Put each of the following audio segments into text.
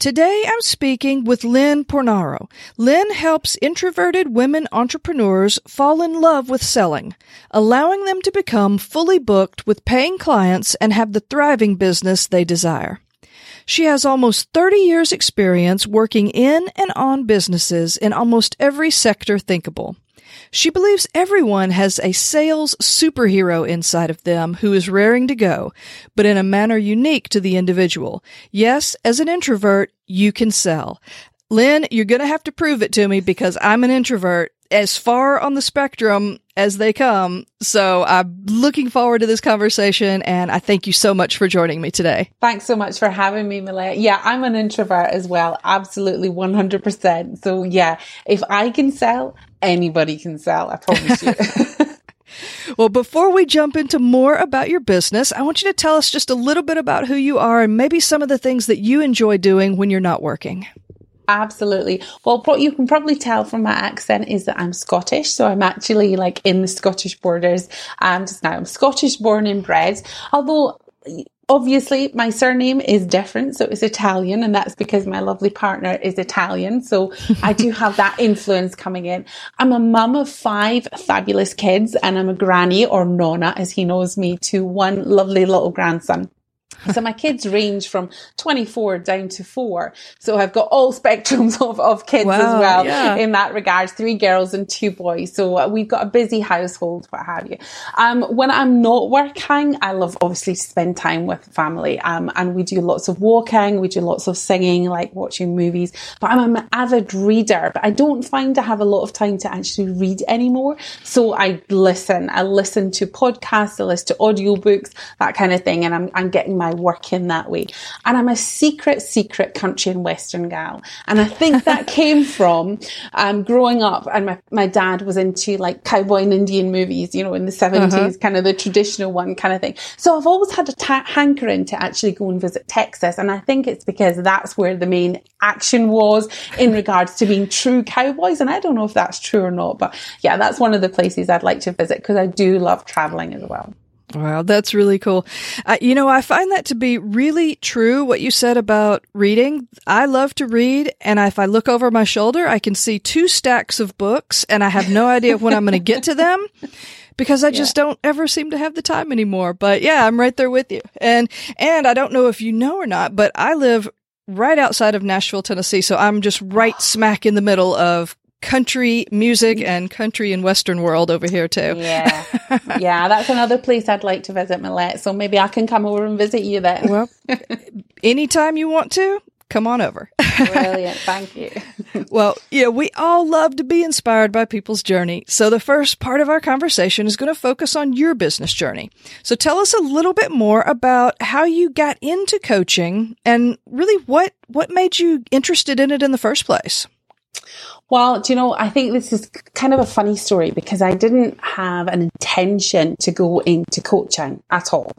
Today I'm speaking with Lynn Pornaro. Lynn helps introverted women entrepreneurs fall in love with selling, allowing them to become fully booked with paying clients and have the thriving business they desire. She has almost 30 years experience working in and on businesses in almost every sector thinkable. She believes everyone has a sales superhero inside of them who is raring to go, but in a manner unique to the individual. Yes, as an introvert, you can sell. Lynn, you're going to have to prove it to me because I'm an introvert as far on the spectrum as they come. So I'm looking forward to this conversation and I thank you so much for joining me today. Thanks so much for having me, Malaya. Yeah, I'm an introvert as well. Absolutely 100%. So yeah, if I can sell, anybody can sell. I promise you. Well, before we jump into more about your business, I want you to tell us just a little bit about who you are and maybe some of the things that you enjoy doing when you're not working. Absolutely. Well, what you can probably tell from my accent is that I'm Scottish. So I'm actually like in the Scottish borders just now. I'm Scottish born and bred. Although obviously my surname is different so it's italian and that's because my lovely partner is italian so i do have that influence coming in. I'm a mum of five fabulous kids and i'm a granny or nonna as he knows me to one lovely little grandson so my kids range from 24 down to four. So I've got all spectrums of, of kids wow, as well yeah. in that regards, three girls and two boys. So uh, we've got a busy household, what have you. Um, when I'm not working, I love obviously to spend time with family. Um, and we do lots of walking, we do lots of singing, like watching movies, but I'm an avid reader, but I don't find I have a lot of time to actually read anymore. So I listen, I listen to podcasts, I listen to audiobooks, that kind of thing. And I'm, I'm getting my work in that way. And I'm a secret, secret country and western gal. And I think that came from um, growing up. And my, my dad was into like cowboy and Indian movies, you know, in the 70s, uh-huh. kind of the traditional one kind of thing. So I've always had a ta- hankering to actually go and visit Texas. And I think it's because that's where the main action was in regards to being true cowboys. And I don't know if that's true or not, but yeah, that's one of the places I'd like to visit because I do love traveling as well. Wow, that's really cool. Uh, you know, I find that to be really true what you said about reading. I love to read, and if I look over my shoulder, I can see two stacks of books, and I have no idea when I'm going to get to them because I just yeah. don't ever seem to have the time anymore. But yeah, I'm right there with you. And and I don't know if you know or not, but I live right outside of Nashville, Tennessee, so I'm just right smack in the middle of country music mm. and country and western world over here too. Yeah. Yeah, that's another place I'd like to visit, Millette. So maybe I can come over and visit you then. Well, anytime you want to, come on over. Brilliant. Thank you. well, yeah, we all love to be inspired by people's journey. So the first part of our conversation is going to focus on your business journey. So tell us a little bit more about how you got into coaching and really what what made you interested in it in the first place. Well, do you know, I think this is kind of a funny story because I didn't have an intention to go into coaching at all.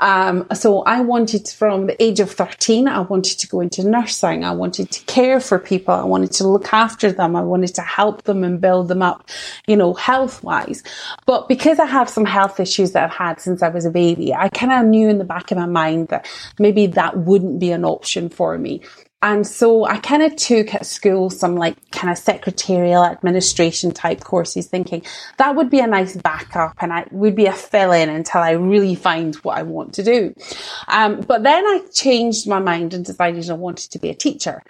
Um, so I wanted from the age of 13, I wanted to go into nursing. I wanted to care for people. I wanted to look after them. I wanted to help them and build them up, you know, health wise. But because I have some health issues that I've had since I was a baby, I kind of knew in the back of my mind that maybe that wouldn't be an option for me. And so I kind of took at school some like kind of secretarial administration type courses thinking that would be a nice backup and I would be a fill in until I really find what I want to do. Um, but then I changed my mind and decided I wanted to be a teacher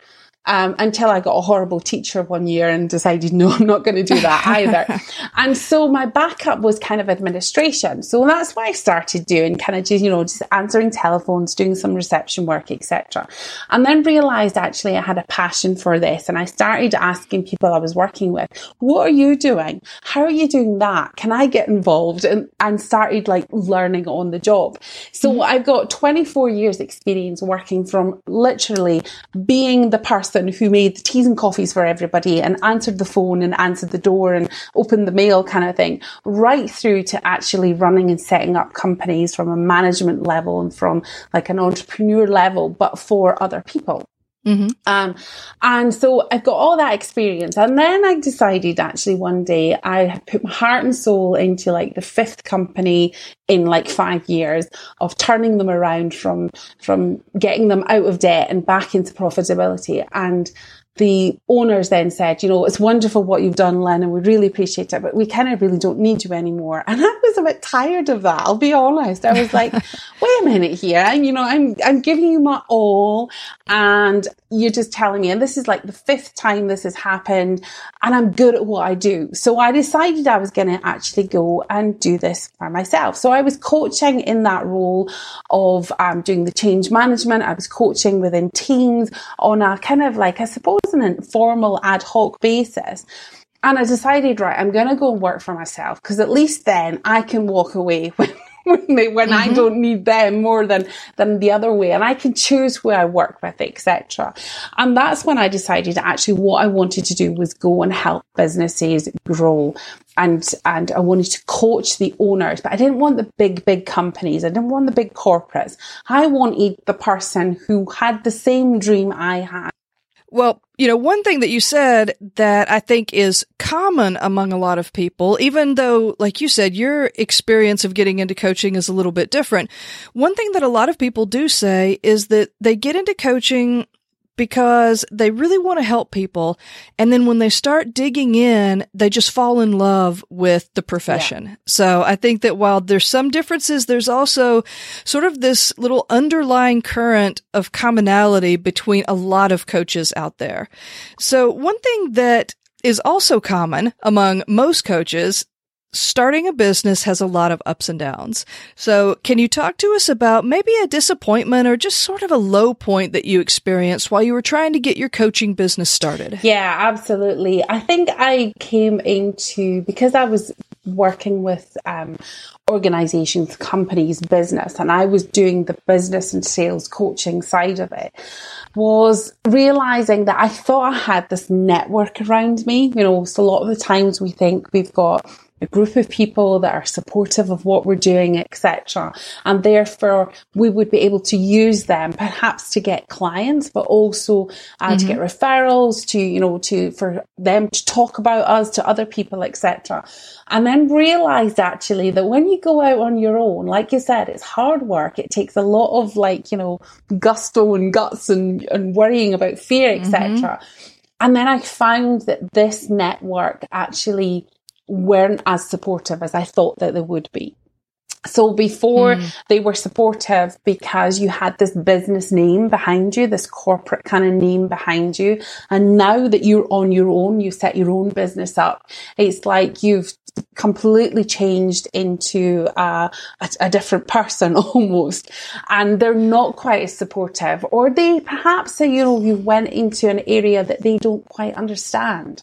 um, until I got a horrible teacher one year and decided, no, I'm not going to do that either. and so my backup was kind of administration. So that's what I started doing, kind of just, you know, just answering telephones, doing some reception work, etc. And then realized actually I had a passion for this. And I started asking people I was working with, what are you doing? How are you doing that? Can I get involved? And, and started like learning on the job. So mm-hmm. I've got 24 years experience working from literally being the person person who made the teas and coffees for everybody and answered the phone and answered the door and opened the mail kind of thing, right through to actually running and setting up companies from a management level and from like an entrepreneur level, but for other people. Mm-hmm. Um, and so I've got all that experience. And then I decided actually one day I had put my heart and soul into like the fifth company in like five years of turning them around from, from getting them out of debt and back into profitability. And the owners then said, you know, it's wonderful what you've done, Len, and we really appreciate it, but we kind of really don't need you anymore. And I was a bit tired of that. I'll be honest. I was like, wait a minute here. You know, I'm, I'm giving you my all and you're just telling me, and this is like the fifth time this has happened and I'm good at what I do. So I decided I was going to actually go and do this for myself. So I was coaching in that role of um, doing the change management. I was coaching within teams on a kind of like, I suppose, an informal ad hoc basis. And I decided, right, I'm going to go and work for myself because at least then I can walk away when, when, they, when mm-hmm. I don't need them more than, than the other way. And I can choose who I work with, etc. And that's when I decided actually what I wanted to do was go and help businesses grow. And, and I wanted to coach the owners, but I didn't want the big, big companies. I didn't want the big corporates. I wanted the person who had the same dream I had well, you know, one thing that you said that I think is common among a lot of people, even though, like you said, your experience of getting into coaching is a little bit different. One thing that a lot of people do say is that they get into coaching because they really want to help people. And then when they start digging in, they just fall in love with the profession. Yeah. So I think that while there's some differences, there's also sort of this little underlying current of commonality between a lot of coaches out there. So one thing that is also common among most coaches starting a business has a lot of ups and downs. So, can you talk to us about maybe a disappointment or just sort of a low point that you experienced while you were trying to get your coaching business started? Yeah, absolutely. I think I came into because I was working with um, organizations, companies, business, and I was doing the business and sales coaching side of it, was realizing that I thought I had this network around me. You know, so a lot of the times we think we've got a group of people that are supportive of what we're doing, etc. And therefore, we would be able to use them perhaps to get clients, but also uh, mm-hmm. to get mm-hmm. referrals, to you know, to for them to talk about us to other people, etc. And then realized actually that when you go out on your own, like you said, it's hard work. It takes a lot of like you know gusto and guts and and worrying about fear, etc. Mm-hmm. And then I found that this network actually weren't as supportive as I thought that they would be. So before mm. they were supportive because you had this business name behind you, this corporate kind of name behind you. And now that you're on your own, you set your own business up. It's like you've completely changed into a, a, a different person almost. And they're not quite as supportive or they perhaps, you know, you went into an area that they don't quite understand.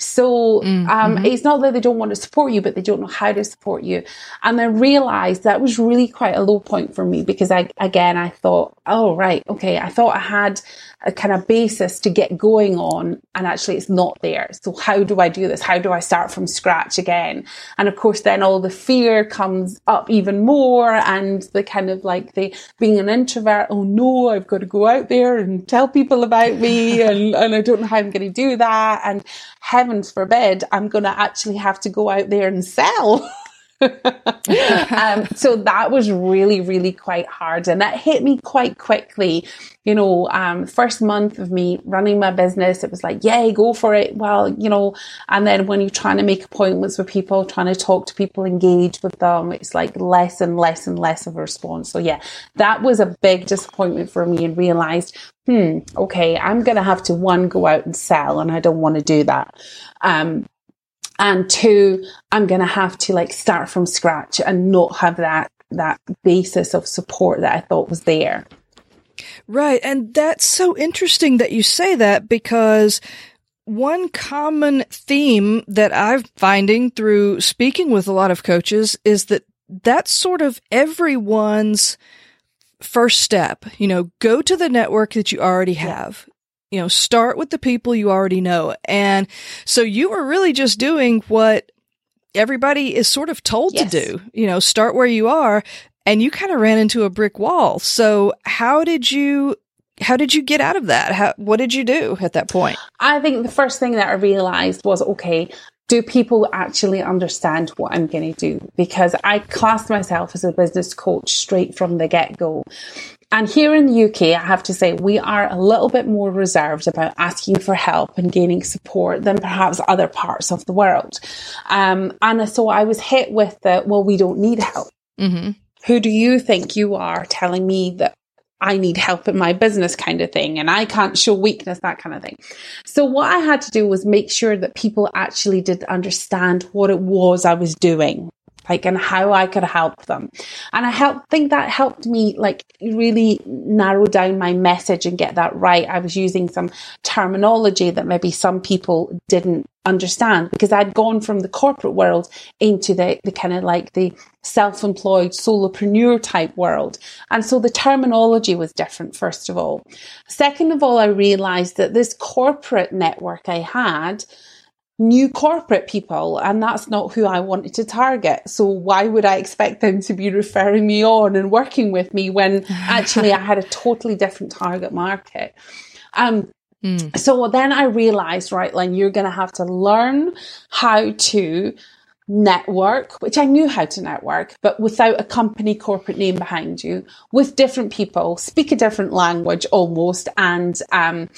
So um, mm-hmm. it's not that they don't want to support you, but they don't know how to support you. And I realized that was really quite a low point for me because I, again, I thought, oh, right, okay, I thought I had a kind of basis to get going on and actually it's not there. So how do I do this? How do I start from scratch again? And of course, then all the fear comes up even more and the kind of like the being an introvert. Oh no, I've got to go out there and tell people about me and, and I don't know how I'm going to do that. And heavens forbid, I'm going to actually have to go out there and sell. um, so that was really, really quite hard. And that hit me quite quickly. You know, um, first month of me running my business, it was like, yay, go for it. Well, you know, and then when you're trying to make appointments with people, trying to talk to people, engage with them, it's like less and less and less of a response. So yeah, that was a big disappointment for me and realized, hmm, okay, I'm going to have to one, go out and sell and I don't want to do that. Um, and two, I'm going to have to like start from scratch and not have that, that basis of support that I thought was there. Right. And that's so interesting that you say that because one common theme that I'm finding through speaking with a lot of coaches is that that's sort of everyone's first step. You know, go to the network that you already have you know, start with the people you already know. And so you were really just doing what everybody is sort of told Yes. to do, you know, start where you are. And you kind of ran into a brick wall. So how did you, how did you get out of that? How, what did you do at that point? I think the first thing that I realized was okay, do people actually understand what I'm going to do? Because I classed myself as a business coach straight from the get go. And here in the UK, I have to say, we are a little bit more reserved about asking for help and gaining support than perhaps other parts of the world. Um, and so I was hit with the, well, we don't need help. Mm-hmm. Who do you think you are telling me that I need help in my business kind of thing and I can't show weakness, that kind of thing. So what I had to do was make sure that people actually did understand what it was I was doing. Like and how I could help them. And I help think that helped me like really narrow down my message and get that right. I was using some terminology that maybe some people didn't understand because I'd gone from the corporate world into the, the kind of like the self-employed solopreneur type world. And so the terminology was different, first of all. Second of all, I realized that this corporate network I had new corporate people and that's not who I wanted to target. So why would I expect them to be referring me on and working with me when actually I had a totally different target market? Um, Mm. so then I realized, right, Len, you're going to have to learn how to network, which I knew how to network, but without a company corporate name behind you, with different people, speak a different language almost, and um,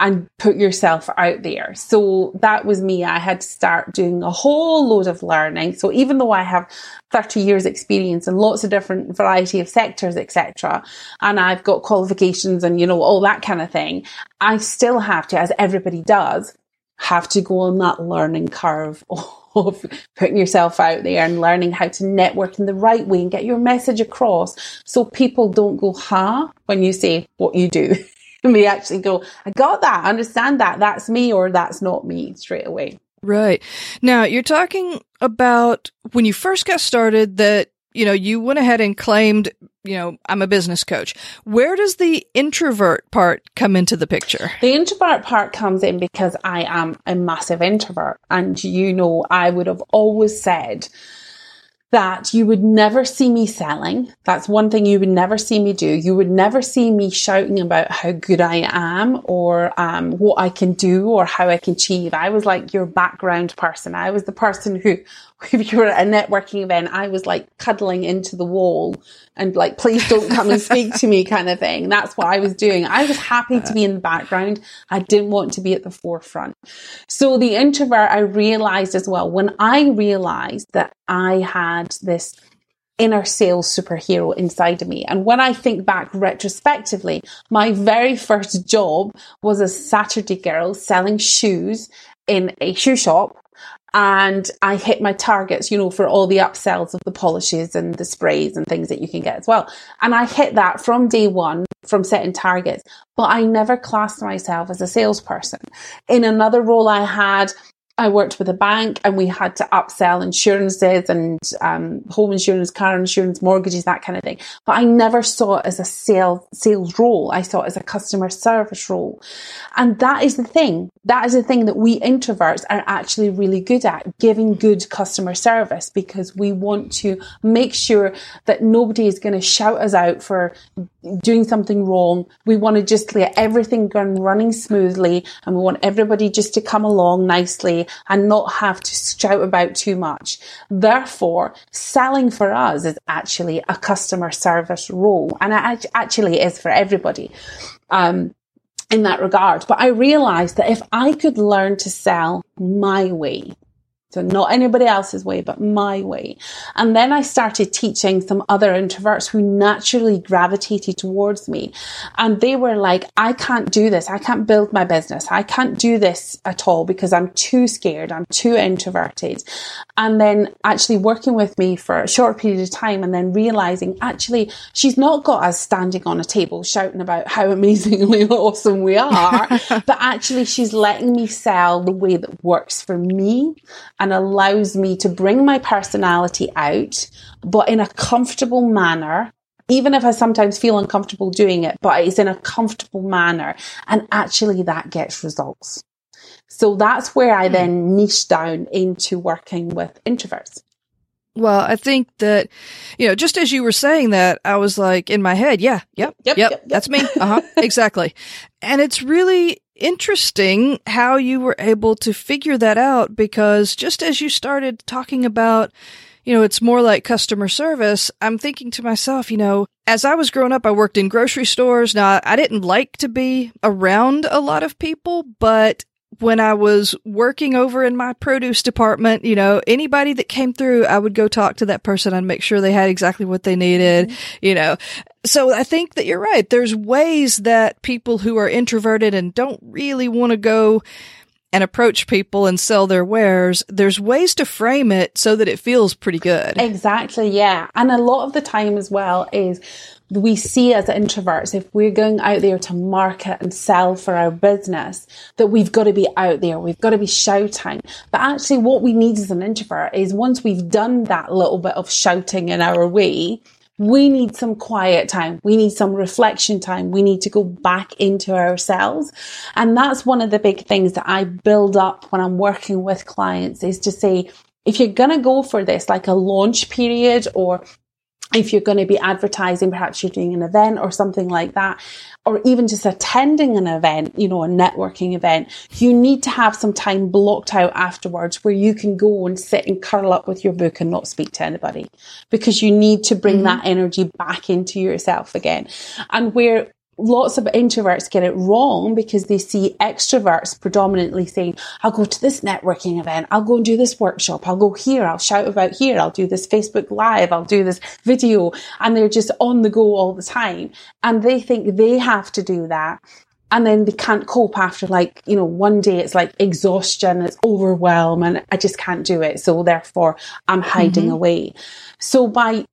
and put yourself out there. So that was me. I had to start doing a whole load of learning. So even though I have 30 years experience in lots of different variety of sectors, etc., and I've got qualifications and, you know, all that kind of thing, I still have to, as everybody does, have to go on that learning curve of putting yourself out there and learning how to network in the right way and get your message across so people don't go, ha, when you say what you do. And they actually go, I got that, understand that, that's me or that's not me straight away. Right. Now, you're talking about when you first got started that, you know, you went ahead and claimed, you know, I'm a business coach. Where does the introvert part come into the picture? The introvert part comes in because I am a massive introvert. And you know, I would have always said, that you would never see me selling. That's one thing you would never see me do. You would never see me shouting about how good I am or um, what I can do or how I can achieve. I was like your background person. I was the person who, if you were at a networking event, I was like cuddling into the wall and like, please don't come and speak to me kind of thing. That's what I was doing. I was happy to be in the background. I didn't want to be at the forefront. So the introvert, I realized as well, when I realized that I had this inner sales superhero inside of me. And when I think back retrospectively, my very first job was a Saturday girl selling shoes in a shoe shop. And I hit my targets, you know, for all the upsells of the polishes and the sprays and things that you can get as well. And I hit that from day one from setting targets, but I never classed myself as a salesperson. In another role I had, I worked with a bank and we had to upsell insurances and um, home insurance, car insurance, mortgages, that kind of thing. But I never saw it as a sales sales role. I saw it as a customer service role, and that is the thing. That is the thing that we introverts are actually really good at giving good customer service because we want to make sure that nobody is going to shout us out for doing something wrong. We want to just let everything go running smoothly and we want everybody just to come along nicely and not have to shout about too much. Therefore, selling for us is actually a customer service role and it actually is for everybody. Um, in that regard. But I realized that if I could learn to sell my way, so not anybody else's way, but my way. And then I started teaching some other introverts who naturally gravitated towards me. And they were like, I can't do this. I can't build my business. I can't do this at all because I'm too scared. I'm too introverted. And then actually working with me for a short period of time and then realizing actually she's not got us standing on a table shouting about how amazingly awesome we are, but actually she's letting me sell the way that works for me and allows me to bring my personality out, but in a comfortable manner even if I sometimes feel uncomfortable doing it, but it's in a comfortable manner. And actually that gets results. So that's where I hmm. then niche down into working with introverts. Well, I think that, you know, just as you were saying that, I was like in my head, yeah, yep, yep, yep, yep that's me. Uh huh. exactly. And it's really interesting how you were able to figure that out because just as you started talking about, you know, it's more like customer service. I'm thinking to myself, you know, as I was growing up, I worked in grocery stores. Now, I didn't like to be around a lot of people, but when I was working over in my produce department, you know, anybody that came through, I would go talk to that person and make sure they had exactly what they needed, mm-hmm. you know. So I think that you're right. There's ways that people who are introverted and don't really want to go and approach people and sell their wares, there's ways to frame it so that it feels pretty good. Exactly, yeah. And a lot of the time as well is we see as introverts, if we're going out there to market and sell for our business, that we've got to be out there, we've got to be shouting. But actually, what we need as an introvert is once we've done that little bit of shouting in our way, we need some quiet time. We need some reflection time. We need to go back into ourselves. And that's one of the big things that I build up when I'm working with clients is to say, if you're going to go for this, like a launch period or if you're going to be advertising, perhaps you're doing an event or something like that, or even just attending an event, you know, a networking event, you need to have some time blocked out afterwards where you can go and sit and curl up with your book and not speak to anybody because you need to bring mm-hmm. that energy back into yourself again. And where lots of introverts get it wrong because they see extroverts predominantly saying, I'll go to this networking event, I'll go and do this workshop, I'll go here, I'll shout about here, I'll do this Facebook live, I'll do this video, and they're just on the go all the time. And they think they have to do that. And then they can't cope after like, you know, one day it's like exhaustion, it's overwhelm and I just can't do it. So therefore I'm hiding mm-hmm. away. So by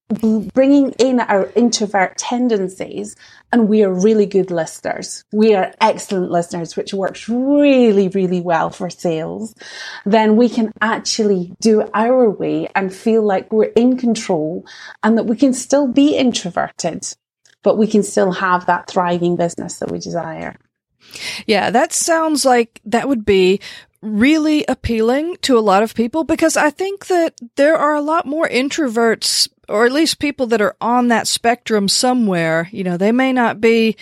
bringing in our introvert tendencies, and we are really good listeners, we are excellent listeners, which works really, really well for sales, then we can actually do our way and feel like we're in control and that we can still be introverted, but we can still have that thriving business that we desire. Yeah, that sounds like that would be really appealing to a lot of people because I think that there are a lot more introverts or at least people that are on that spectrum somewhere. You know, they may not be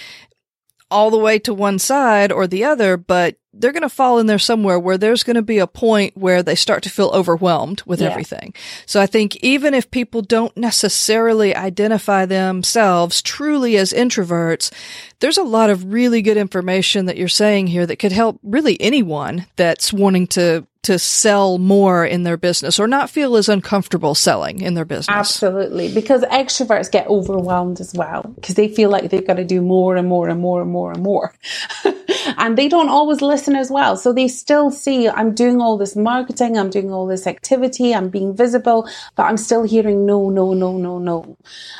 all the way to one side or the other, but they're going to fall in there somewhere where there's going to be a point where they start to feel overwhelmed with yeah. everything. So I think even if people don't necessarily identify themselves truly as introverts, there's a lot of really good information that you're saying here that could help really anyone that's wanting to to sell more in their business or not feel as uncomfortable selling in their business. Absolutely. Because extroverts get overwhelmed as well because they feel like they've got to do more and more and more and more and more. and they don't always listen as well. So they still see I'm doing all this marketing, I'm doing all this activity, I'm being visible, but I'm still hearing no, no, no, no, no.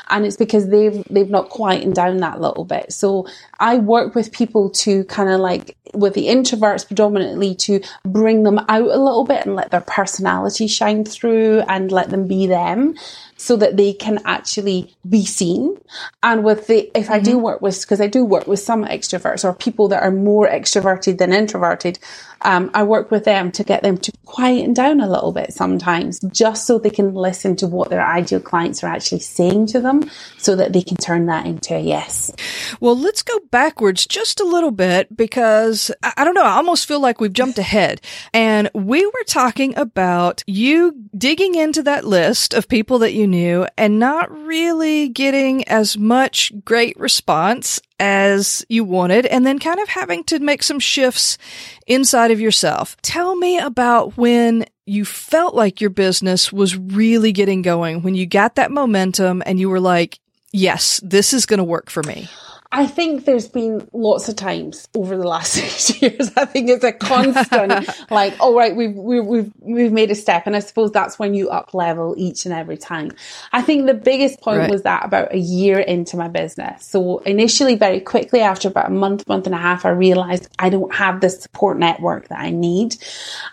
And it's because they've they've not quietened down that little bit. So I work with people to kind of like with the introverts predominantly to bring them out a little bit and let their personality shine through and let them be them so that they can actually be seen. And with the, if I mm-hmm. do work with, because I do work with some extroverts or people that are more extroverted than introverted, um, I work with them to get them to quieten down a little bit sometimes, just so they can listen to what their ideal clients are actually saying to them, so that they can turn that into a yes. Well, let's go backwards just a little bit because I, I don't know. I almost feel like we've jumped ahead, and we were talking about you digging into that list of people that you knew and not really getting as much great response as you wanted and then kind of having to make some shifts inside of yourself. Tell me about when you felt like your business was really getting going, when you got that momentum and you were like, yes, this is going to work for me. I think there's been lots of times over the last six years. I think it's a constant, like, all right, we've, we've, we've, we've made a step. And I suppose that's when you up level each and every time. I think the biggest point right. was that about a year into my business. So initially, very quickly after about a month, month and a half, I realized I don't have the support network that I need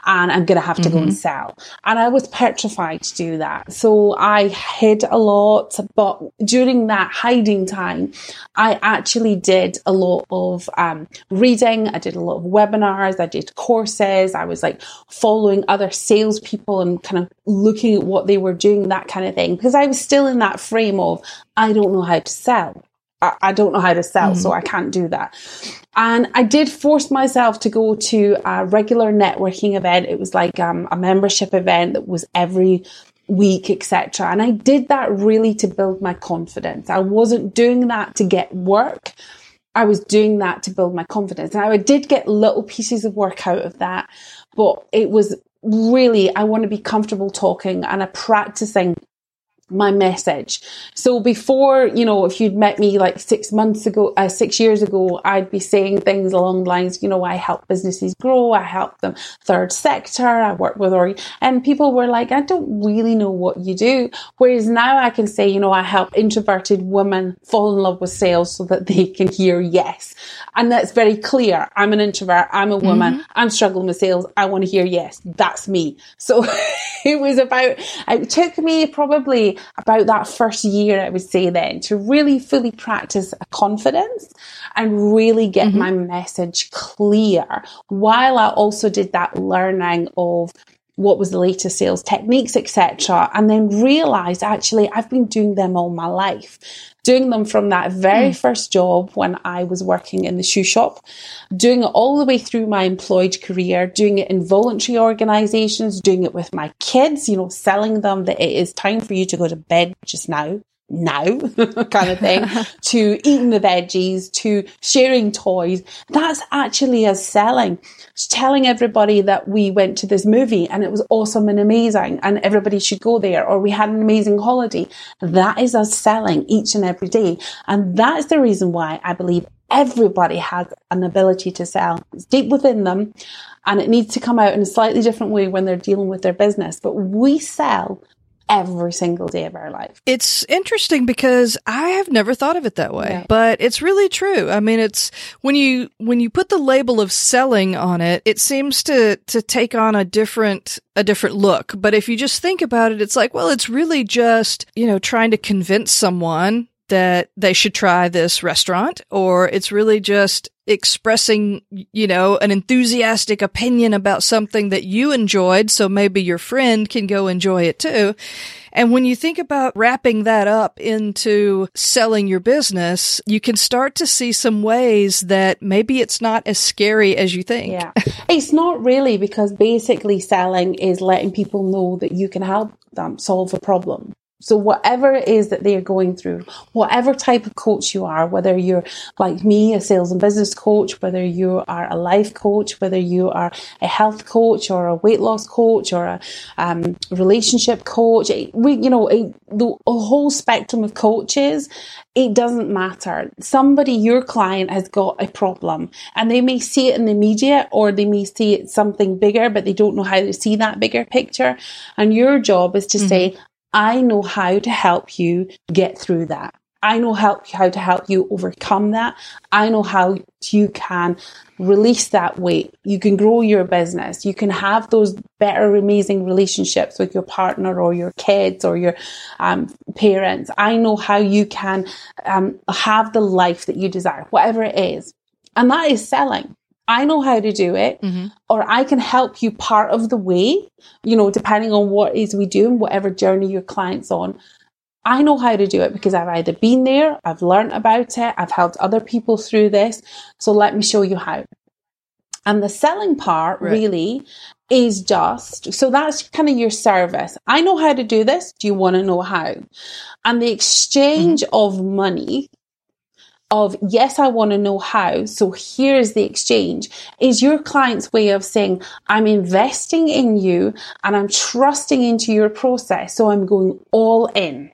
and I'm going to have to mm-hmm. go and mm-hmm. sell. And I was petrified to do that. So I hid a lot, but during that hiding time, I actually actually did a lot of um, reading. I did a lot of webinars. I did courses. I was like following other salespeople and kind of looking at what they were doing, that kind of thing. Because I was still in that frame of, I don't know how to sell. I, don't know how to sell, mm-hmm. so I can't do that. And I did force myself to go to a regular networking event. It was like um, a membership event that was every week, etc. And I did that really to build my confidence. I wasn't doing that to get work. I was doing that to build my confidence. And I did get little pieces of work out of that, but it was really, I want to be comfortable talking and a practicing my message. So before, you know, if you'd met me like six months ago, uh, six years ago, I'd be saying things along the lines, you know, I help businesses grow. I help them third sector. I work with, or, and people were like, I don't really know what you do. Whereas now I can say, you know, I help introverted women fall in love with sales so that they can hear yes. And that's very clear. I'm an introvert. I'm a woman. Mm-hmm. I'm struggling with sales. I want to hear yes. That's me. So it was about, it took me probably about that first year, I would say then, to really fully practice a confidence and really get mm-hmm. my message clear while I also did that learning of what was the latest sales techniques, etc. And then realized actually I've been doing them all my life doing them from that very mm. first job when I was working in the shoe shop, doing it all the way through my employed career, doing it in voluntary organizations, doing it with my kids, you know, selling them that it is time for you to go to bed just now now kind of thing to eating the veggies to sharing toys. That's actually us selling. Telling everybody that we went to this movie and it was awesome and amazing and everybody should go there or we had an amazing holiday. That is us selling each and every day. And that's the reason why i believe everybody has an ability to sell. It's deep within them and it needs to come out in a slightly different way when they're dealing with their business. But we sell every single day of our life. It's interesting because I have never thought of it that way, but it's really true. I mean, it's when you, when you put the label of selling on it, it seems to, to take on a different, a different look. But if you just think about it, it's like, well, it's really just, you know, trying to convince someone that they should try this restaurant or it's really just expressing, you know, an enthusiastic opinion about something that you enjoyed. So maybe your friend can go enjoy it too. And when you think about wrapping that up into selling your business, you can start to see some ways that maybe it's not as scary as you think. Yeah. it's not really because basically selling is letting people know that you can help them solve a problem. So whatever it is that they are going through, whatever type of coach you are, whether you're like me, a sales and business coach, whether you are a life coach, whether you are a health coach or a weight loss coach or a um, relationship coach, we, you know, a, the a whole spectrum of coaches, it doesn't matter. Somebody, your client has got a problem and they may see it in the media or they may see it something bigger, but they don't know how to see that bigger picture. And your job is to mm-hmm. say, I know how to help you get through that. I know help how to help you overcome that. I know how you can release that weight. You can grow your business. You can have those better, amazing relationships with your partner or your kids or your um, parents. I know how you can um, have the life that you desire, whatever it is. And that is selling. I know how to do it, mm-hmm. or I can help you part of the way, you know, depending on what is we do and whatever journey your client's on. I know how to do it because I've either been there, I've learned about it, I've helped other people through this. So let me show you how. And the selling part right. really is just so that's kind of your service. I know how to do this. Do you want to know how? And the exchange mm-hmm. of money of yes, I want to know how. So here's the exchange is your client's way of saying, I'm investing in you and I'm trusting into your process. So I'm going all in.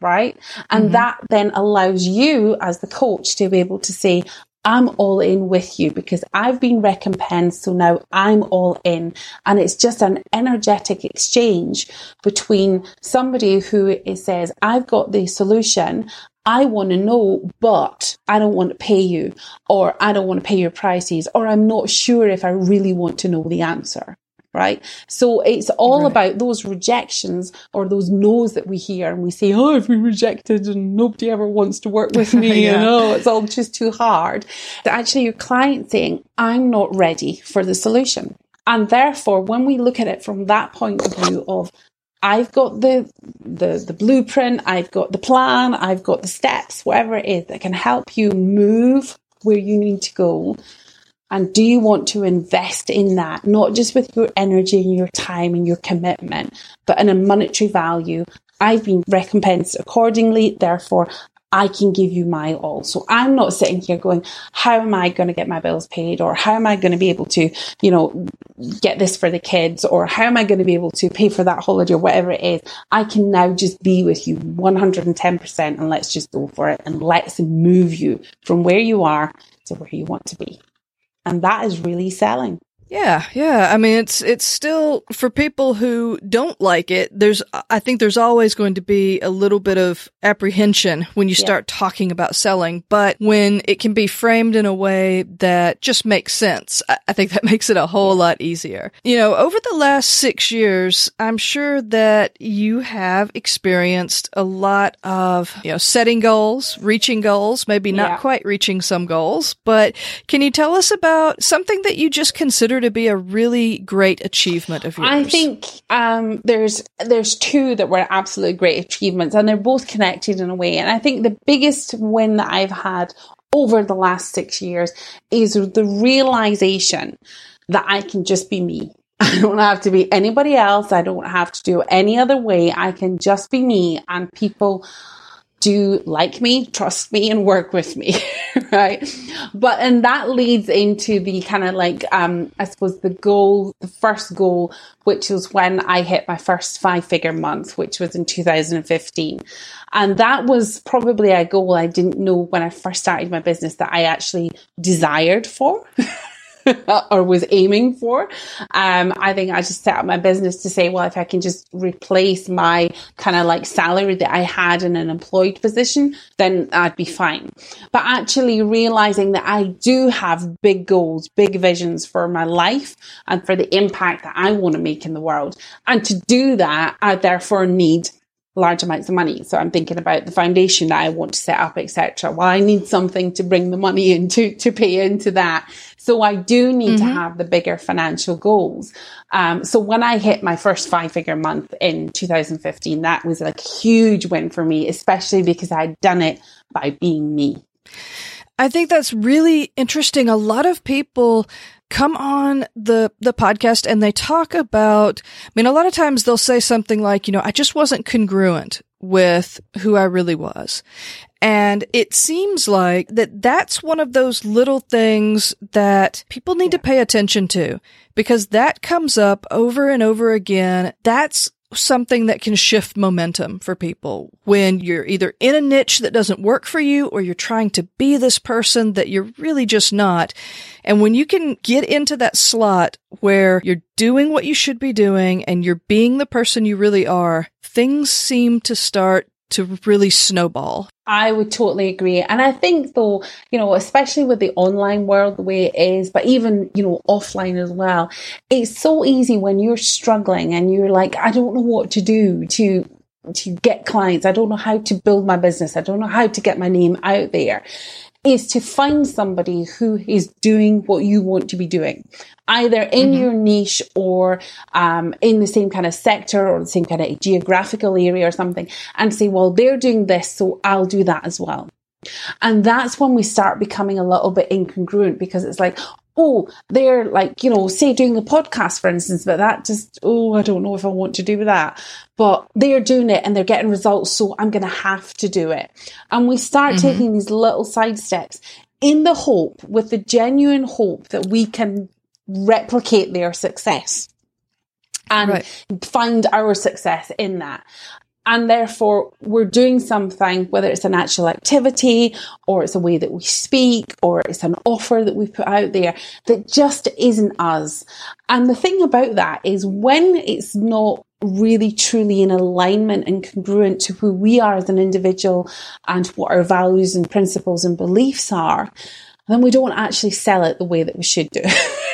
right? And mm-hmm. that then allows you as the coach to be able to say, I'm all in with you because I've been recompensed. So now I'm all in. And it's just an energetic exchange between somebody who says, I've got the solution. I want to know, but I don't want to pay you, or I don't want to pay your prices, or I'm not sure if I really want to know the answer right? So it's all right. about those rejections or those no's that we hear and we say, oh, I've been rejected and nobody ever wants to work with me yeah. and oh, it's all just too hard. That actually your client saying, I'm not ready for the solution. And therefore, when we look at it from that point of view of I've got the, the the blueprint, I've got the plan, I've got the steps, whatever it is that can help you move where you need to go and do you want to invest in that, not just with your energy and your time and your commitment, but in a monetary value? I've been recompensed accordingly. Therefore, I can give you my all. So I'm not sitting here going, how am I going to get my bills paid? Or how am I going to be able to, you know, get this for the kids? Or how am I going to be able to pay for that holiday or whatever it is? I can now just be with you 110% and let's just go for it and let's move you from where you are to where you want to be. And that is really selling. Yeah, yeah. I mean, it's, it's still for people who don't like it. There's, I think there's always going to be a little bit of apprehension when you yeah. start talking about selling, but when it can be framed in a way that just makes sense, I think that makes it a whole lot easier. You know, over the last six years, I'm sure that you have experienced a lot of, you know, setting goals, reaching goals, maybe not yeah. quite reaching some goals, but can you tell us about something that you just considered consider to be a really great achievement of yours? I think um, there's there's two that were absolutely great achievements, and they're both connected in a way. And I think the biggest win that I've had over the last six years is the realization that I can just be me. I don't have to be anybody else. I don't have to do any other way. I can just be me, and people do like me, trust me, and work with me, right? But and that leads into the kind of like um, I suppose the goal, the first goal, which was when I hit my first five figure month, which was in 2015. And that was probably a goal I didn't know when I first started my business that I actually desired for. or was aiming for. Um, I think I just set up my business to say, well, if I can just replace my kind of like salary that I had in an employed position, then I'd be fine. But actually realizing that I do have big goals, big visions for my life and for the impact that I want to make in the world. And to do that, I therefore need large amounts of money. So I'm thinking about the foundation that I want to set up, etc. Well, I need something to bring the money in to, to pay into that. So I do need mm-hmm. to have the bigger financial goals. Um, so when I hit my first five figure month in 2015, that was like a huge win for me, especially because I'd done it by being me. I think that's really interesting. A lot of people come on the the podcast and they talk about I mean a lot of times they'll say something like, you know, I just wasn't congruent with who I really was. And it seems like that that's one of those little things that people need to pay attention to because that comes up over and over again. That's something that can shift momentum for people when you're either in a niche that doesn't work for you or you're trying to be this person that you're really just not. And when you can get into that slot where you're doing what you should be doing and you're being the person you really are, things seem to start to really snowball. I would totally agree. And I think though, you know, especially with the online world the way it is, but even, you know, offline as well, it's so easy when you're struggling and you're like, I don't know what to do to to get clients. I don't know how to build my business. I don't know how to get my name out there is to find somebody who is doing what you want to be doing, either in mm-hmm. your niche or um, in the same kind of sector or the same kind of geographical area or something, and say, well, they're doing this, so I'll do that as well. And that's when we start becoming a little bit incongruent because it's like, oh, they're like, you know, say doing a podcast, for instance, but that just, oh, I don't know if I want to do that. But they're doing it and they're getting results, so I'm going to have to do it. And we start mm-hmm. taking these little side steps in the hope, with the genuine hope that we can replicate their success and right. find our success in that. And therefore we're doing something, whether it's an actual activity or it's a way that we speak or it's an offer that we put out there that just isn't us. And the thing about that is when it's not really truly in alignment and congruent to who we are as an individual and what our values and principles and beliefs are, then we don't actually sell it the way that we should do.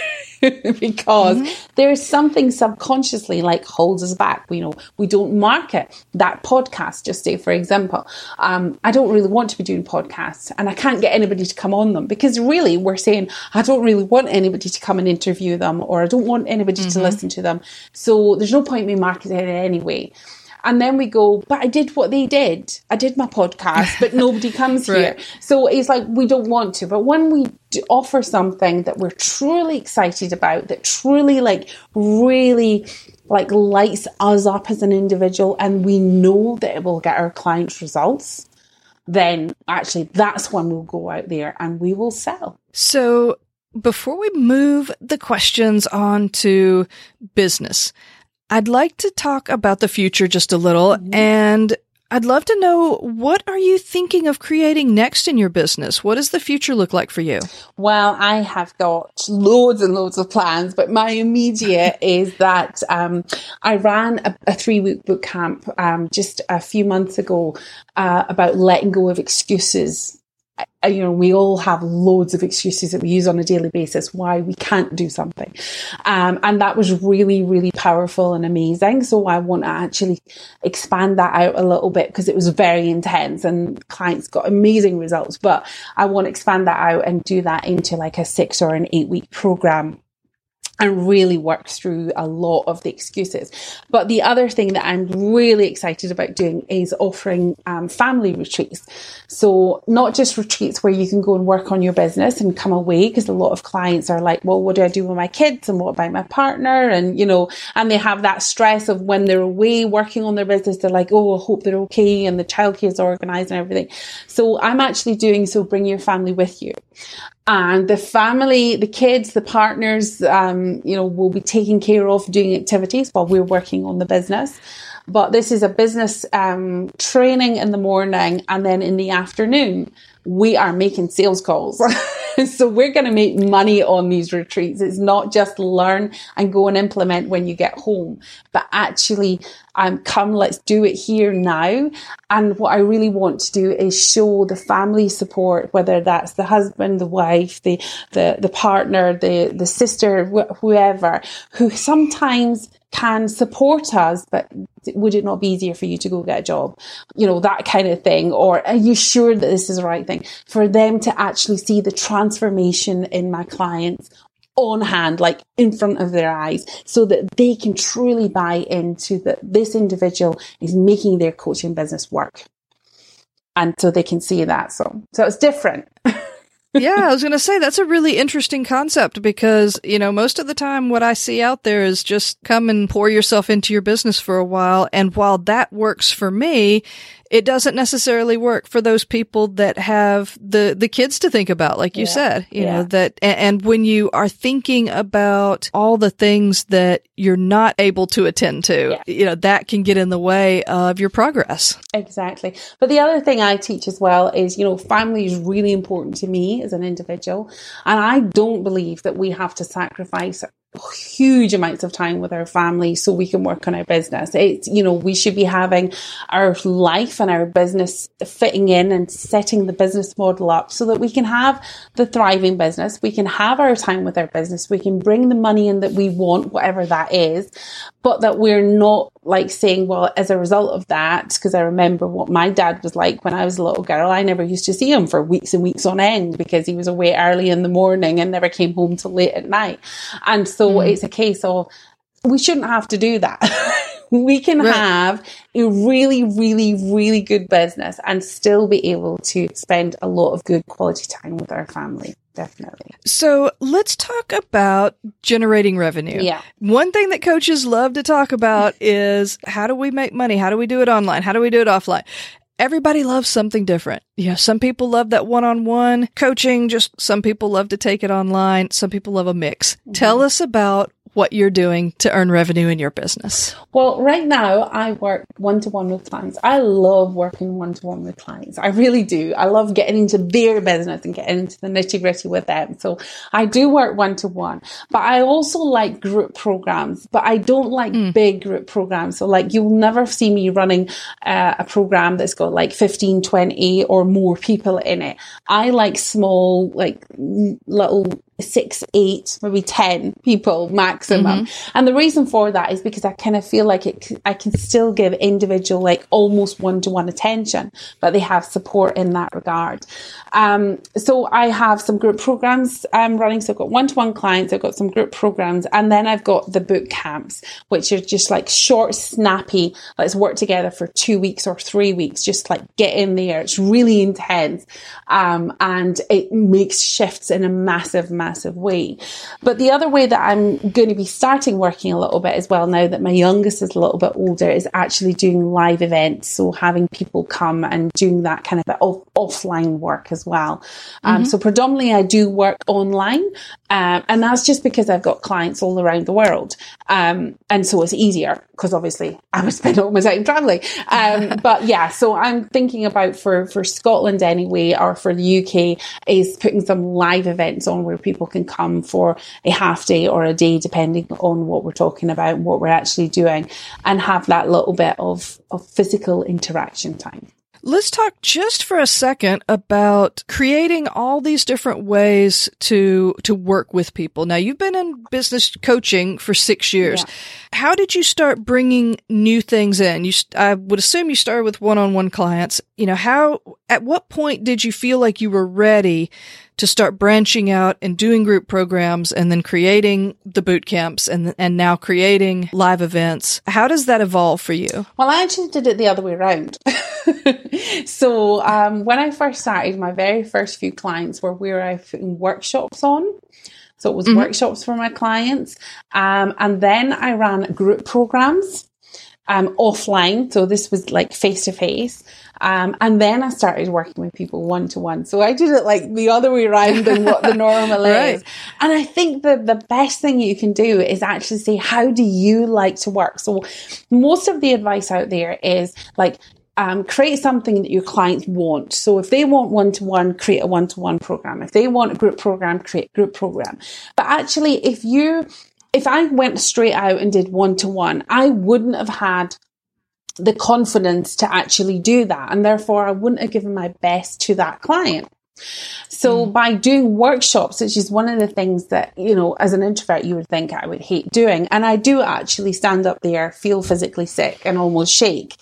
because mm-hmm. there's something subconsciously like holds us back. You know, we don't market that podcast, just say, for example, um, I don't really want to be doing podcasts and I can't get anybody to come on them because really we're saying, I don't really want anybody to come and interview them or I don't want anybody mm-hmm. to listen to them. So there's no point in me marketing it anyway. And then we go, but I did what they did. I did my podcast, but nobody comes right. here. So it's like, we don't want to. But when we offer something that we're truly excited about, that truly like really like lights us up as an individual and we know that it will get our clients results, then actually that's when we'll go out there and we will sell. So before we move the questions on to business, I'd like to talk about the future just a little mm-hmm. and I'd love to know what are you thinking of creating next in your business? What does the future look like for you? Well, I have got loads and loads of plans, but my immediate is that um, I ran a, a, three week boot camp um, just a few months ago uh, about letting go of excuses you know, we all have loads of excuses that we use on a daily basis why we can't do something. Um, and that was really, really powerful and amazing. So I want to actually expand that out a little bit because it was very intense and clients got amazing results. But I want to expand that out and do that into like a six or an eight week program and really works through a lot of the excuses. But the other thing that I'm really excited about doing is offering um, family retreats. So not just retreats where you can go and work on your business and come away, because a lot of clients are like, well, what do I do with my kids and what about my partner? And, you know, and they have that stress of when they're away working on their business, they're like, oh, I hope they're okay and the childcare is organized and everything. So I'm actually doing so bring your family with you and the family, the kids, the partners, um, you know, will be taken care of doing activities while we're working on the business. But this is a business um, training in the morning, and then in the afternoon, we are making sales calls. so we're going to make money on these retreats. It's not just learn and go and implement when you get home, but actually, um, come, let's do it here now. And what I really want to do is show the family support, whether that's the husband, the wife, the, the, the partner, the, the sister, wh- whoever, who sometimes can support us, but would it not be easier for you to go get a job? You know, that kind of thing. Or are you sure that this is the right thing? For them to actually see the transformation in my clients on hand, like in front of their eyes, so that they can truly buy into that this individual is making their coaching business work. And so they can see that. So, so it's different. yeah, I was going to say that's a really interesting concept because, you know, most of the time what I see out there is just come and pour yourself into your business for a while. And while that works for me, it doesn't necessarily work for those people that have the the kids to think about like you yeah. said you yeah. know that and, and, when you are thinking about all the things that you're not able to attend to yeah. you know that can get in the way of your progress exactly but the other thing i teach as well is you know family is really important to me as an individual and i don't believe that we have to sacrifice huge amounts of time with our family so we can work on our business. It's, you know, we should be having our life and our business fitting in and setting the business model up so that we can have the thriving business. We can have our time with our business. We can bring the money in that we want, whatever that is, but that we're not like saying, well, as a result of that, because I remember what my dad was like when I was a little girl, I never used to see him for weeks and weeks on end because he was away early in the morning and never came home till late at night. And so mm. it's a case of we shouldn't have to do that. we can right. have a really, really, really good business and still be able to spend a lot of good quality time with our family. Definitely. So let's talk about generating revenue. Yeah. One thing that coaches love to talk about is how do we make money? How do we do it online? How do we do it offline? everybody loves something different. Yeah, some people love that one-on-one coaching. Just some people love to take it online. Some people love a mix. Mm-hmm. Tell us about what you're doing to earn revenue in your business? Well, right now I work one to one with clients. I love working one to one with clients. I really do. I love getting into their business and getting into the nitty gritty with them. So I do work one to one, but I also like group programs, but I don't like mm. big group programs. So like you'll never see me running uh, a program that's got like 15, 20 or more people in it. I like small, like little six, eight, maybe 10 people maximum. Mm-hmm. And the reason for that is because I kind of feel like it, I can still give individual, like almost one to one attention, but they have support in that regard. Um, so I have some group programs um, running. So I've got one to one clients, I've got some group programs, and then I've got the boot camps, which are just like short, snappy, let's work together for two weeks or three weeks, just like get in there. It's really intense. Um, and it makes shifts in a massive, massive massive way. But the other way that I'm going to be starting working a little bit as well now that my youngest is a little bit older is actually doing live events. So having people come and doing that kind of off- offline work as well. Um, mm-hmm. So predominantly I do work online. Um, and that's just because I've got clients all around the world. Um, and so it's easier because obviously I would spend all my time traveling. Um, but yeah, so I'm thinking about for, for Scotland anyway, or for the UK is putting some live events on where people can come for a half day or a day, depending on what we're talking about what we're actually doing, and have that little bit of, of physical interaction time. Let's talk just for a second about creating all these different ways to to work with people. Now, you've been in business coaching for 6 years. Yeah. How did you start bringing new things in? You I would assume you started with one-on-one clients. You know, how at what point did you feel like you were ready to start branching out and doing group programs and then creating the boot camps and and now creating live events. How does that evolve for you? Well, I actually did it the other way around. so um, when I first started, my very first few clients were where I put workshops on. So it was mm-hmm. workshops for my clients. Um, and then I ran group programs um, offline. So this was like face to face. Um, and then I started working with people one to one. So I did it like the other way around than what the normal right. is. And I think that the best thing you can do is actually say, how do you like to work? So most of the advice out there is like, um, create something that your clients want. So if they want one to one, create a one to one program. If they want a group program, create a group program. But actually, if you if I went straight out and did one to one, I wouldn't have had the confidence to actually do that. And therefore, I wouldn't have given my best to that client. So mm. by doing workshops, which is one of the things that, you know, as an introvert, you would think I would hate doing. And I do actually stand up there, feel physically sick and almost shake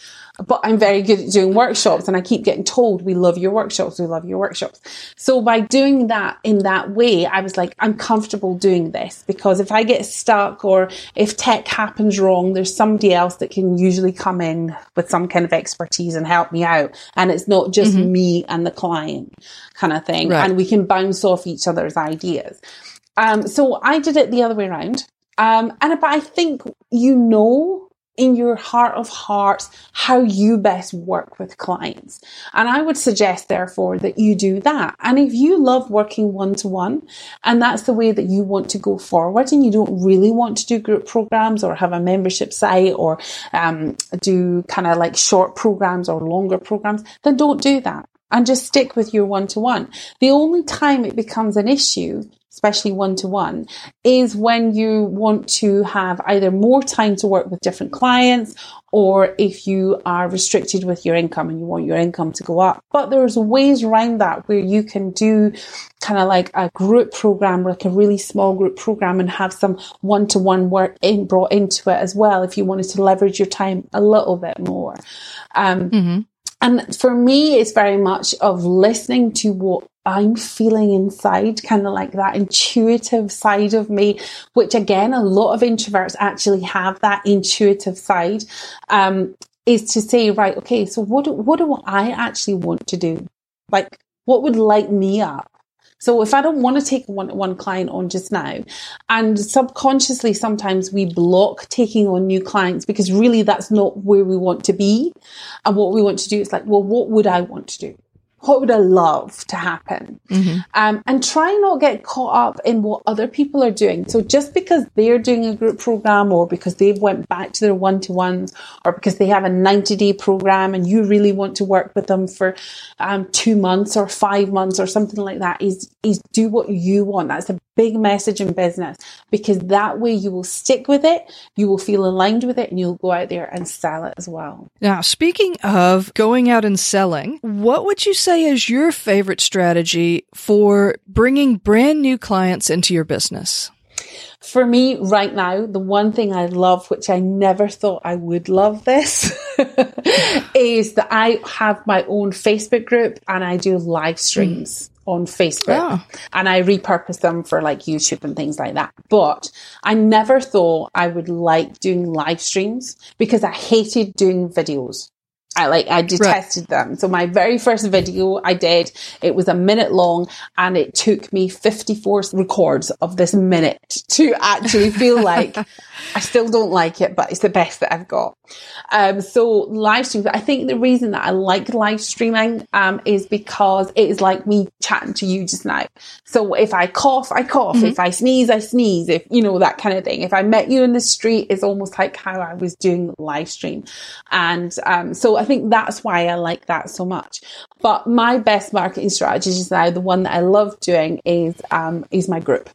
but I'm very good at doing workshops and I keep getting told, we love your workshops, we love your workshops. So by doing that in that way, I was like, I'm comfortable doing this because if I get stuck or if tech happens wrong, there's somebody else that can usually come in with some kind of expertise and help me out. And it's not just mm-hmm. me and the client kind of thing. Right. And we can bounce off each other's ideas. Um, so I did it the other way around. Um, and but I think you know in your heart of hearts how you best work with clients. And I would suggest, therefore, that you do that. And if you love working one to one and that's the way that you want to go forward and you don't really want to do group programs or have a membership site or um, do kind of like short programs or longer programs, then don't do that and just stick with your one to one. The only time it becomes an issue especially one to one, is when you want to have either more time to work with different clients or if you are restricted with your income and you want your income to go up. But there's ways around that where you can do kind of like a group program, like a really small group program and have some one to one work in brought into it as well if you wanted to leverage your time a little bit more. Um, mm-hmm. And for me, it's very much of listening to what I'm feeling inside, kind of like that intuitive side of me, which again, a lot of introverts actually have that intuitive side, um, is to say, right, okay, so what, what do I actually want to do? Like, what would light me up? So if I don't want to take one one client on just now, and subconsciously sometimes we block taking on new clients because really that's not where we want to be. And what we want to do is like, well, what would I want to do? What would I love to happen? Mm-hmm. Um, and try not get caught up in what other people are doing. So just because they're doing a group program or because they've went back to their one-to-ones or because they have a 90 day program and you really want to work with them for um, two months or five months or something like that is, is do what you want. That's a big message in business because that way you will stick with it. You will feel aligned with it and you'll go out there and sell it as well. Now, speaking of going out and selling, what would you say say is your favorite strategy for bringing brand new clients into your business? For me, right now, the one thing I love, which I never thought I would love this, is that I have my own Facebook group and I do live streams. Mm. On Facebook oh. and I repurpose them for like YouTube and things like that. But I never thought I would like doing live streams because I hated doing videos. I like I detested right. them. So my very first video I did, it was a minute long and it took me 54 records of this minute to actually feel like I still don't like it, but it's the best that I've got. Um, so live streams, I think the reason that I like live streaming, um, is because it is like me chatting to you just now. So if I cough, I cough. Mm-hmm. If I sneeze, I sneeze. If, you know, that kind of thing. If I met you in the street, it's almost like how I was doing live stream. And, um, so I think that's why I like that so much. But my best marketing strategy is now, the one that I love doing is, um, is my group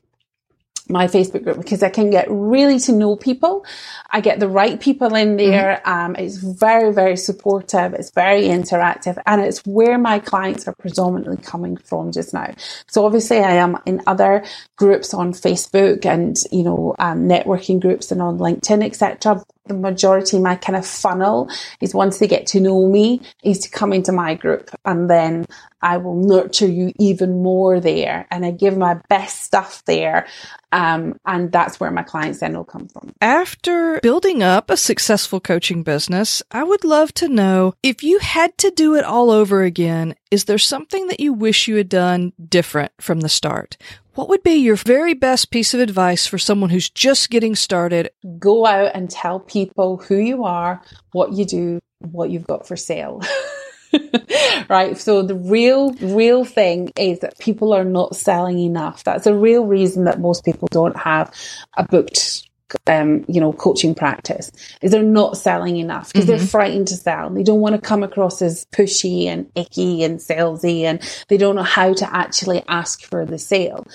my Facebook group because I can get really to know people. I get the right people in there. Mm-hmm. Um, it's very, very supportive. It's very interactive and it's where my clients are predominantly coming from just now. So obviously I am in other groups on Facebook and, you know, um, networking groups and on LinkedIn, etc the majority, my kind of funnel is once they get to know me, is to come into my group and then I will nurture you even more there. And I give my best stuff there. Um, and that's where my clients then will come from. After building up a successful coaching business, I would love to know if you had to do it all over again, is there something that you wish you had done different from the start? What would be your very best piece of advice for someone who's just getting started? Go out and tell people who you are, what you do, what you've got for sale. right? So the real, real thing is that people are not selling enough. That's a real reason that most people don't have a booked um, you know, coaching practice is they're not selling enough because mm-hmm. they're frightened to sell. They don't want to come across as pushy and icky and salesy and they don't know how to actually ask for the sale.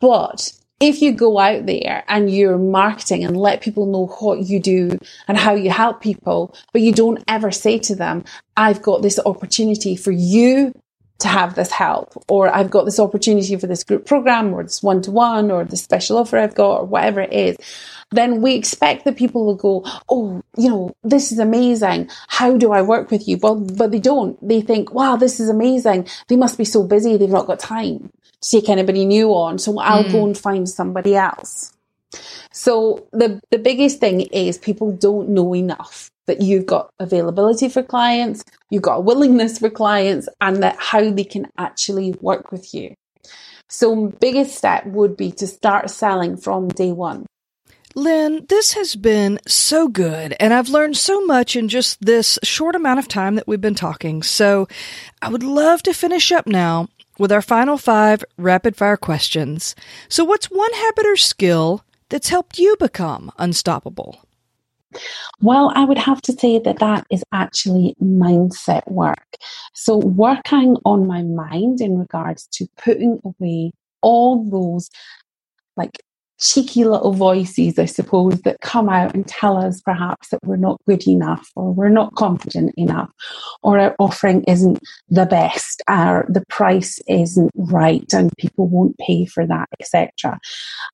But if you go out there and you're marketing and let people know what you do and how you help people, but you don't ever say to them, I've got this opportunity for you to have this help, or I've got this opportunity for this group program, or this one to one, or the special offer I've got, or whatever it is then we expect that people will go, Oh, you know, this is amazing. How do I work with you? Well, but they don't. They think, wow, this is amazing. They must be so busy. They've not got time to take anybody new on. So I'll mm. go and find somebody else. So the, the biggest thing is people don't know enough that you've got availability for clients, you've got a willingness for clients and that how they can actually work with you. So biggest step would be to start selling from day one. Lynn, this has been so good, and I've learned so much in just this short amount of time that we've been talking. So I would love to finish up now with our final five rapid fire questions. So, what's one habit or skill that's helped you become unstoppable? Well, I would have to say that that is actually mindset work. So, working on my mind in regards to putting away all those like cheeky little voices, I suppose, that come out and tell us perhaps that we're not good enough or we're not confident enough or our offering isn't the best or the price isn't right and people won't pay for that, etc.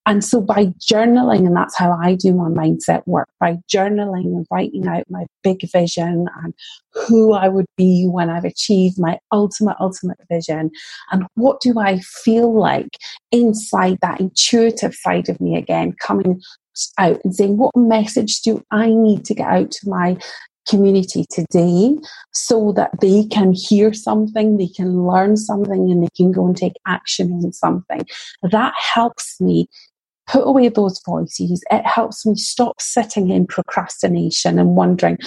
And so by journaling, and that's how I do my mindset work, by journaling and writing out my big vision and who I would be when I've achieved my ultimate, ultimate vision and what do I feel like inside that intuitive side of me again, coming out and saying, what message do I need to get out to my community today so that they can hear something, they can learn something, and they can go and take action on something. That helps me put away those voices. It helps me stop sitting in procrastination and wondering,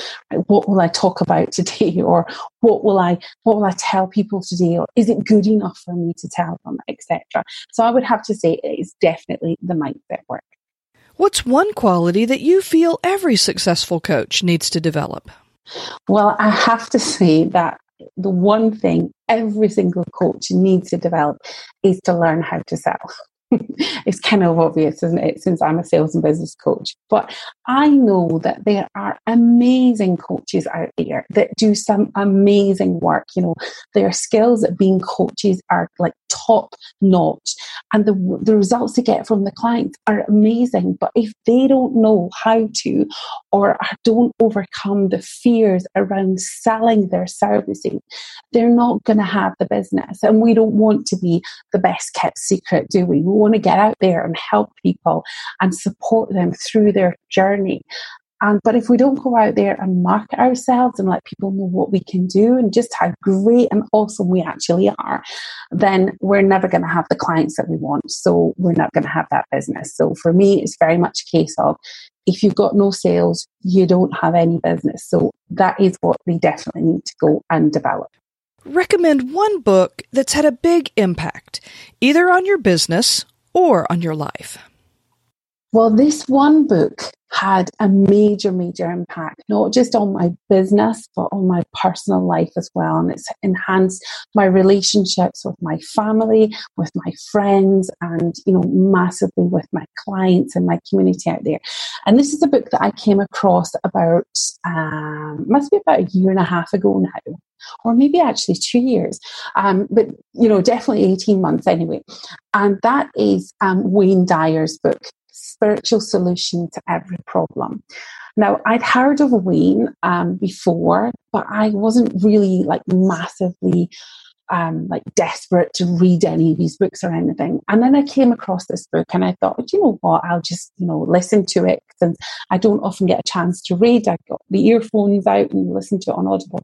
what will I talk about today? Or what will I, what will I tell people today? Or is it good enough for me to tell them, etc. So I would have to say it is definitely the mindset work. What's one quality that you feel every successful coach needs to develop? Well, I have to say that the one thing every single coach needs to develop is to learn how to sell. it's kind of obvious, isn't it? Since I'm a sales and business coach. But I know that there are amazing coaches out there that do some amazing work. You know, their skills at being coaches are like top notch and the, the results they get from the clients are amazing. But if they don't know how to or don't overcome the fears around selling their services, they're not going to have the business. And we don't want to be the best kept secret, do we? We want to get out there and help people and support them through their journey. And but if we don't go out there and market ourselves and let people know what we can do and just how great and awesome we actually are, then we're never going to have the clients that we want. So we're not going to have that business. So for me, it's very much a case of if you've got no sales, you don't have any business. So that is what we definitely need to go and develop. Recommend one book that's had a big impact, either on your business or on your life? Well, this one book had a major, major impact, not just on my business, but on my personal life as well. And it's enhanced my relationships with my family, with my friends, and, you know, massively with my clients and my community out there. And this is a book that I came across about, um, must be about a year and a half ago now or maybe actually two years, um, but you know, definitely 18 months anyway. And that is um, Wayne Dyer's book, Spiritual Solution to Every Problem. Now, I'd heard of Wayne um, before, but I wasn't really like massively um, like desperate to read any of these books or anything. And then I came across this book and I thought, you know what, I'll just, you know, listen to it since I don't often get a chance to read. I got the earphones out and listen to it on Audible.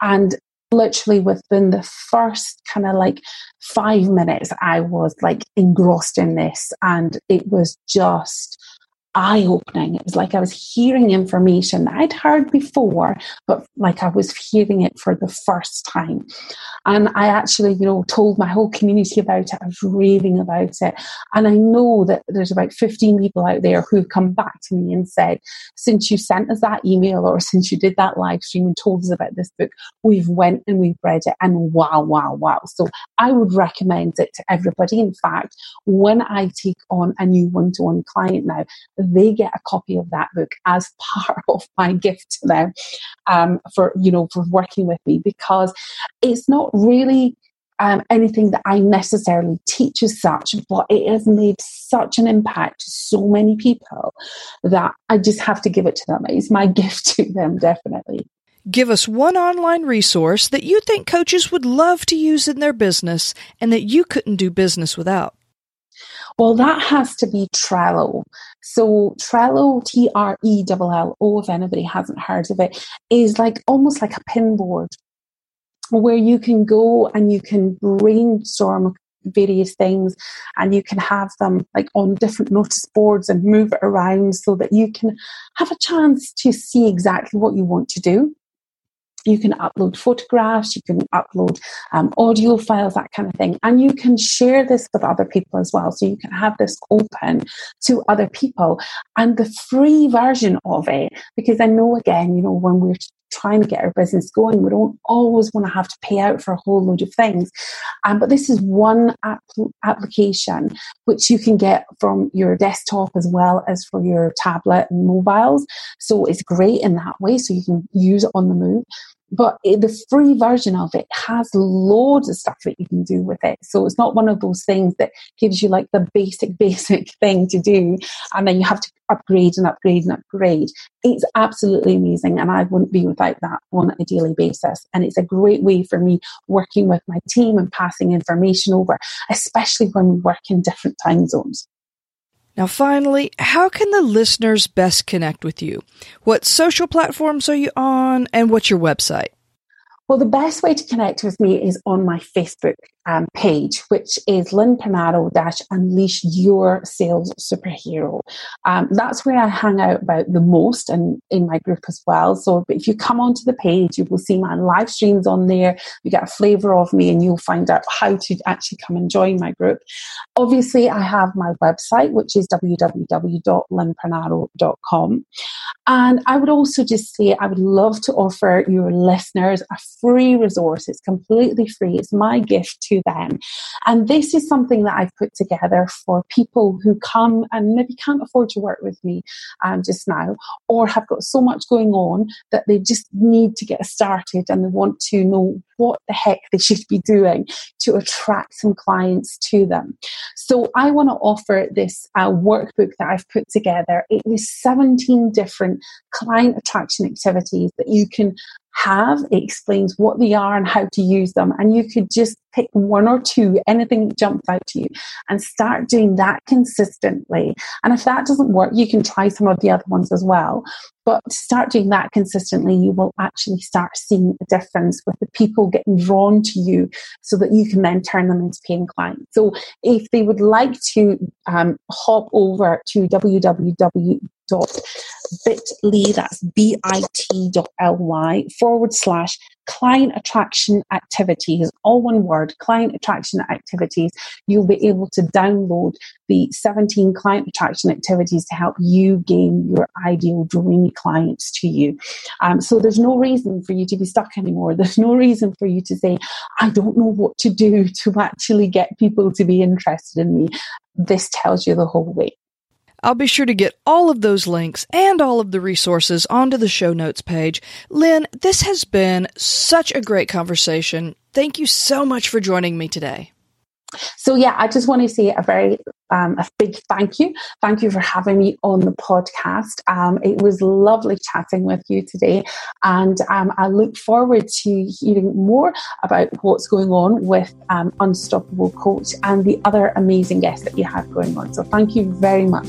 And literally within the first kind of like five minutes, I was like engrossed in this and it was just eye opening. It was like I was hearing information that I'd heard before, but like I was hearing it for the first time. And I actually, you know, told my whole community about it. I was raving about it. And I know that there's about 15 people out there who've come back to me and said, since you sent us that email or since you did that live stream and told us about this book, we've went and we've read it and wow, wow, wow. So I would recommend it to everybody. In fact, when I take on a new one-to-one client now, they get a copy of that book as part of my gift to them um, for you know for working with me because it's not really um, anything that I necessarily teach as such, but it has made such an impact to so many people that I just have to give it to them. It's my gift to them, definitely. Give us one online resource that you think coaches would love to use in their business and that you couldn't do business without. Well, that has to be Trello. So Trello, T R E L L O, if anybody hasn't heard of it, is like almost like a pinboard where you can go and you can brainstorm various things and you can have them like on different notice boards and move it around so that you can have a chance to see exactly what you want to do you can upload photographs, you can upload um, audio files, that kind of thing. And you can share this with other people as well. So you can have this open to other people. And the free version of it, because I know again, you know, when we're trying to get our business going, we don't always want to have to pay out for a whole load of things. Um, but this is one app- application which you can get from your desktop as well as for your tablet and mobiles. So it's great in that way. So you can use it on the move but the free version of it has loads of stuff that you can do with it. So it's not one of those things that gives you like the basic, basic thing to do, and then you have to upgrade and upgrade and upgrade. It's absolutely amazing, and I wouldn't be without that on a daily basis. And it's a great way for me working with my team and passing information over, especially when we work in different time zones. Now, finally, how can the listeners best connect with you? What social platforms are you on, and what's your website? Well, the best way to connect with me is on my Facebook um, page, which is Lynn Panaro dash Unleash Your Sales Superhero. Um, that's where I hang out about the most and in my group as well. So if you come onto the page, you will see my live streams on there. You get a flavor of me and you'll find out how to actually come and join my group. Obviously, I have my website, which is www.lynnpanaro.com. And I would also just say I would love to offer your listeners a free resource. It's completely free. It's my gift to them. And this is something that I've put together for people who come and maybe can't afford to work with me um, just now or have got so much going on that they just need to get started and they want to know what the heck they should be doing to attract some clients to them. So I want to offer this uh, workbook that I've put together. It is 17 different client attraction activities that you can have. It explains what they are and how to use them. And you could just pick one or two, anything that jumps out to you, and start doing that consistently. And if that doesn't work, you can try some of the other ones as well. But start doing that consistently, you will actually start seeing a difference with the people getting drawn to you so that you can then turn them into paying clients. So if they would like to um, hop over to www bit.ly, that's bit.ly forward slash client attraction activities, all one word, client attraction activities. You'll be able to download the 17 client attraction activities to help you gain your ideal dreamy clients to you. Um, so there's no reason for you to be stuck anymore. There's no reason for you to say, I don't know what to do to actually get people to be interested in me. This tells you the whole way. I'll be sure to get all of those links and all of the resources onto the show notes page. Lynn, this has been such a great conversation. Thank you so much for joining me today. So yeah, I just want to say a very um, a big thank you. Thank you for having me on the podcast. Um, it was lovely chatting with you today, and um, I look forward to hearing more about what's going on with um, Unstoppable Coach and the other amazing guests that you have going on. So thank you very much.